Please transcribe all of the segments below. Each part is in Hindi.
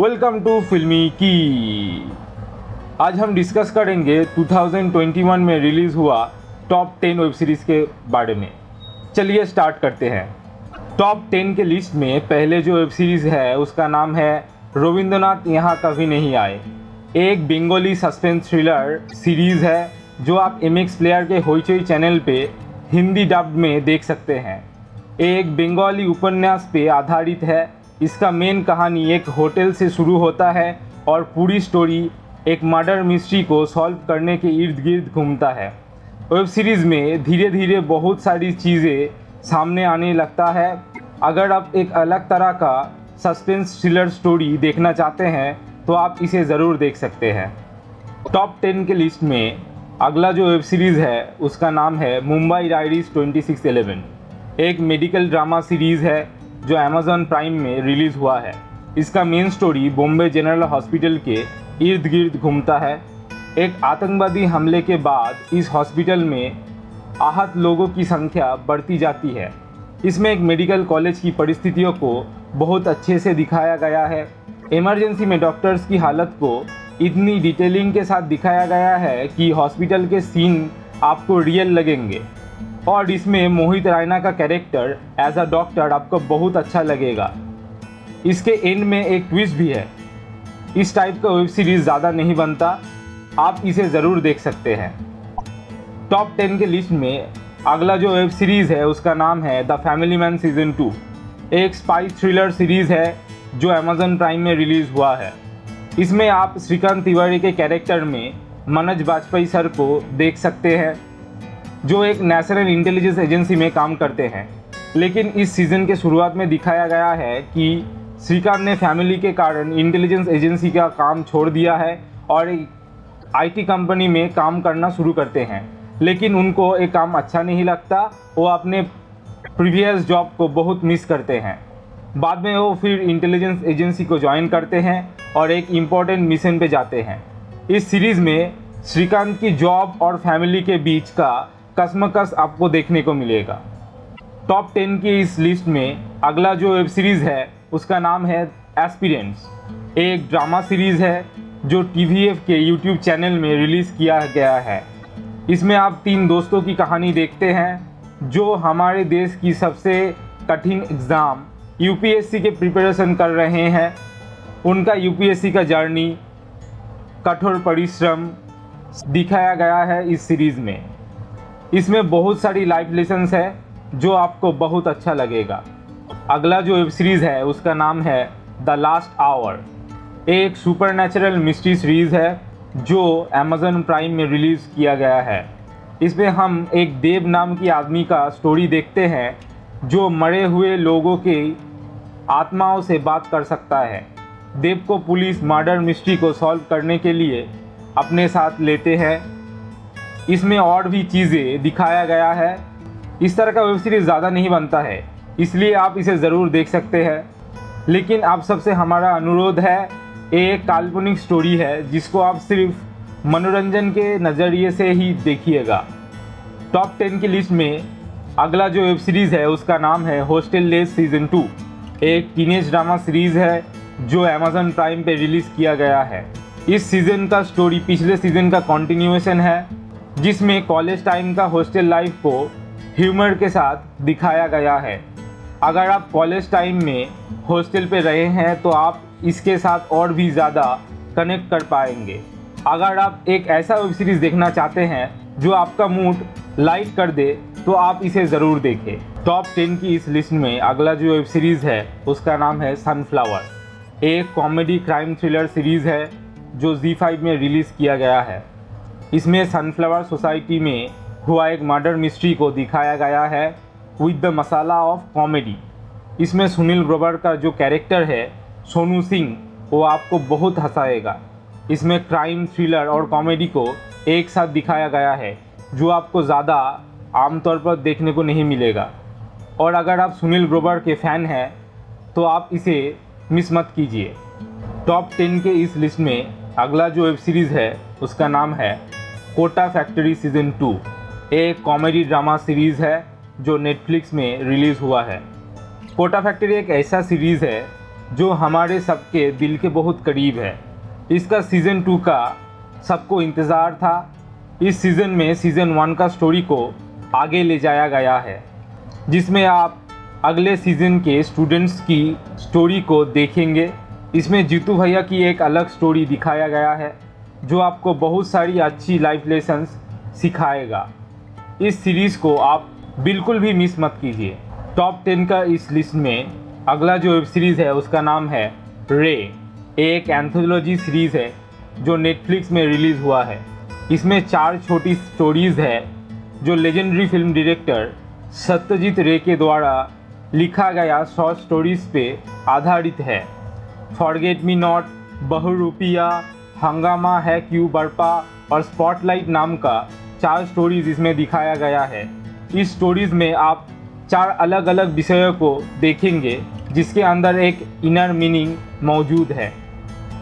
वेलकम टू फिल्मी की। आज हम डिस्कस करेंगे 2021 में रिलीज़ हुआ टॉप 10 वेब सीरीज़ के बारे में। चलिए स्टार्ट करते हैं। टॉप 10 के लिस्ट में पहले जो वेब सीरीज़ है, उसका नाम है रविंद्रनाथ यहाँ कभी नहीं आए। एक बेंगोली सस्पेंस थ्रिलर सीरीज़ है, जो आप एम एक्स प्लेयर के होईचोई चैनल पे हिंदी डब्ड में देख सकते हैं। एक बंगाली उपन्यास पे आधारित है इसका मेन कहानी एक होटल से शुरू होता है और पूरी स्टोरी एक मर्डर मिस्ट्री को सॉल्व करने के इर्द गिर्द घूमता है। वेब सीरीज़ में धीरे धीरे बहुत सारी चीज़ें सामने आने लगता है। अगर आप एक अलग तरह का सस्पेंस थ्रिलर स्टोरी देखना चाहते हैं तो आप इसे ज़रूर देख सकते हैं। टॉप टेन के लिस्ट में अगला जो वेब सीरीज़ है, उसका नाम है Mumbai diaries twenty six eleven एक मेडिकल ड्रामा सीरीज़ है जो अमेजॉन प्राइम में रिलीज़ हुआ है। इसका main story Bombay general hospital के इर्द गिर्द घूमता है। एक आतंकवादी हमले के बाद इस हॉस्पिटल में आहत लोगों की संख्या बढ़ती जाती है। इसमें एक मेडिकल कॉलेज की परिस्थितियों को बहुत अच्छे से दिखाया गया है। इमरजेंसी में डॉक्टर्स की हालत को इतनी डिटेलिंग के साथ दिखाया गया है कि हॉस्पिटल के सीन आपको रियल लगेंगे। और इसमें मोहित रायना का कैरेक्टर एज अ डॉक्टर आपको बहुत अच्छा लगेगा। इसके एंड में एक ट्विस्ट भी है। इस टाइप का वेब सीरीज़ ज़्यादा नहीं बनता। आप इसे ज़रूर देख सकते हैं। टॉप टेन के लिस्ट में अगला जो वेब सीरीज़ है, उसका नाम है the family man season two एक स्पाई थ्रिलर सीरीज़ है, जो अमेजन प्राइम में रिलीज़ हुआ है। इसमें आप श्रीकांत तिवारी के कैरेक्टर में मनोज बाजपेयी सर को देख सकते हैं। जो एक नेशनल इंटेलिजेंस एजेंसी में काम करते हैं। लेकिन इस सीज़न के शुरुआत में दिखाया गया है कि श्रीकांत ने फैमिली के कारण इंटेलिजेंस एजेंसी का काम छोड़ दिया है और आईटी कंपनी में काम करना शुरू करते हैं। लेकिन उनको एक काम अच्छा नहीं लगता, वो अपने प्रीवियस जॉब को बहुत मिस करते हैं। बाद में वो फिर इंटेलिजेंस एजेंसी को ज्वाइन करते हैं और एक इंपॉर्टेंट मिशन पे जाते हैं। इस सीरीज़ में श्रीकांत की जॉब और फैमिली के बीच का कसमकस आपको देखने को मिलेगा। टॉप टेन की इस लिस्ट में अगला जो वेब सीरीज़ है, उसका नाम है एस्पिरेंट्स एक ड्रामा सीरीज़ है, जो टीवीएफ के यूट्यूब चैनल में रिलीज़ किया गया है। इसमें आप तीन दोस्तों की कहानी देखते हैं, जो हमारे देश की सबसे कठिन एग्ज़ाम यूपीएससी के प्रिपरेशन कर रहे हैं। उनका यूपीएससी का जर्नी कठोर परिश्रम दिखाया गया है इस सीरीज़ में। इसमें बहुत सारी लाइफ लेसन्स है, जो आपको बहुत अच्छा लगेगा। अगला जो वेब सीरीज़ है, उसका नाम है द लास्ट आवर एक सुपर नेचुरल मिस्ट्री सीरीज़ है, जो अमेजन प्राइम में रिलीज़ किया गया है। इसमें हम एक देव नाम की आदमी का स्टोरी देखते हैं, जो मरे हुए लोगों के आत्माओं से बात कर सकता है। देव को पुलिस मर्डर मिस्ट्री को सॉल्व करने के लिए अपने साथ लेते हैं। इसमें और भी चीज़ें दिखाया गया है। इस तरह का वेब सीरीज़ ज़्यादा नहीं बनता है, इसलिए आप इसे ज़रूर देख सकते हैं। लेकिन आप सबसे हमारा अनुरोध है, एक काल्पनिक स्टोरी है, जिसको आप सिर्फ़ मनोरंजन के नज़रिए से ही देखिएगा। टॉप टेन की लिस्ट में अगला जो वेब सीरीज़ है, उसका नाम है हॉस्टल लेस सीज़न टू। एक टीनेज ड्रामा सीरीज़ है, जो अमेजन प्राइम पे रिलीज़ किया गया है। इस सीज़न का स्टोरी पिछले सीज़न का कॉन्टिन्यूएशन है। जिसमें कॉलेज टाइम का हॉस्टल लाइफ को ह्यूमर के साथ दिखाया गया है। अगर आप कॉलेज टाइम में हॉस्टल पे रहे हैं तो आप इसके साथ और भी ज़्यादा कनेक्ट कर पाएँगे। अगर आप एक ऐसा वेब सीरीज़ देखना चाहते हैं, जो आपका मूड लाइट कर दे तो आप इसे ज़रूर देखें। टॉप टेन की इस लिस्ट में अगला जो वेब सीरीज़ है, उसका नाम है सनफ्लावर एक कॉमेडी क्राइम थ्रिलर सीरीज़ है, जो Z5 में रिलीज़ किया गया है। इसमें सनफ्लावर सोसाइटी में हुआ एक मर्डर मिस्ट्री को दिखाया गया है, with the masala of comedy. इसमें सुनील ग्रोवर का जो कैरेक्टर है, सोनू सिंह, वो आपको बहुत हंसाएगा। इसमें क्राइम, थ्रिलर और कॉमेडी को एक साथ दिखाया गया है, जो आपको ज़्यादा आमतौर पर देखने को नहीं मिलेगा। और अगर आप सुनील ग्रोवर के फ़ैन हैं तो आप इसे मिस मत कीजिए। टॉप टेन के इस लिस्ट में अगला जो वेब सीरीज़ है, उसका नाम है कोटा फैक्ट्री सीज़न टू, एक कॉमेडी ड्रामा सीरीज़ है जो नेटफ्लिक्स में रिलीज़ हुआ है। कोटा फैक्ट्री एक ऐसा सीरीज़ है जो हमारे सबके दिल के बहुत करीब है। इसका सीज़न टू का सबको इंतज़ार था। इस सीज़न में सीज़न वन का स्टोरी को आगे ले जाया गया है, जिसमें आप अगले सीज़न के स्टूडेंट्स की स्टोरी को देखेंगे। इसमें जीतू भैया की एक अलग स्टोरी दिखाया गया है। जो आपको बहुत सारी अच्छी लाइफ लेसन्स सिखाएगा। इस सीरीज़ को आप बिल्कुल भी मिस मत कीजिए। टॉप टेन का इस लिस्ट में अगला जो वेब सीरीज़ है, उसका नाम है रे एक एंथोलॉजी सीरीज़ है, जो नेटफ्लिक्स में रिलीज़ हुआ है। इसमें चार छोटी स्टोरीज़ है, जो लेजेंडरी फ़िल्म डायरेक्टर सत्यजीत रे के द्वारा लिखा गया शॉर्ट स्टोरीज पे आधारित है। Forget me not Bahurupiya Hungama है क्यू बर्पा और स्पॉटलाइट नाम का चार स्टोरीज इसमें दिखाया गया है। इस स्टोरीज में आप चार अलग अलग विषयों को देखेंगे, जिसके अंदर एक इनर मीनिंग मौजूद है।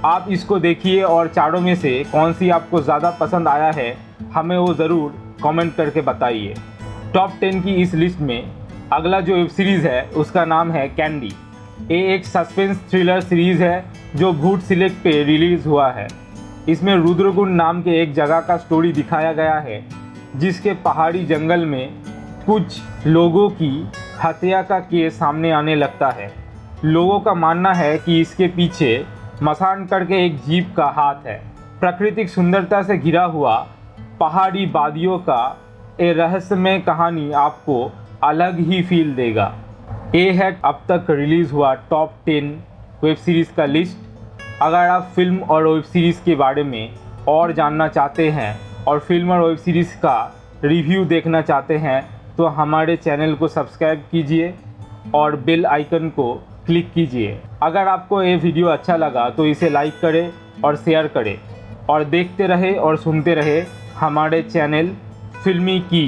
आप इसको देखिए और चारों में से कौन सी आपको ज़्यादा पसंद आया है, हमें वो ज़रूर कमेंट करके बताइए। टॉप टेन की इस लिस्ट में अगला जो वेब सीरीज़ है, उसका नाम है कैंडी ये एक सस्पेंस थ्रिलर सीरीज़ है, जो भूट सिलेक्ट पे रिलीज़ हुआ है। इसमें रुद्रकुंड नाम के एक जगह का स्टोरी दिखाया गया है, जिसके पहाड़ी जंगल में कुछ लोगों की हत्या का केस सामने आने लगता है। लोगों का मानना है कि इसके पीछे मसान करके एक जीप का हाथ है। प्राकृतिक सुंदरता से घिरा हुआ पहाड़ी वादियों का ये रहस्यमय कहानी आपको अलग ही फील देगा। ये है अब तक रिलीज़ हुआ टॉप टेन वेब सीरीज़ का लिस्ट अगर आप फ़िल्म और वेब सीरीज़ के बारे में और जानना चाहते हैं और फ़िल्म और वेब सीरीज़ का रिव्यू देखना चाहते हैं तो हमारे चैनल को सब्सक्राइब कीजिए और बेल आइकन को क्लिक कीजिए। अगर आपको ये वीडियो अच्छा लगा तो इसे लाइक करें और शेयर करें। और देखते रहे और सुनते रहे हमारे चैनल फिल्मी की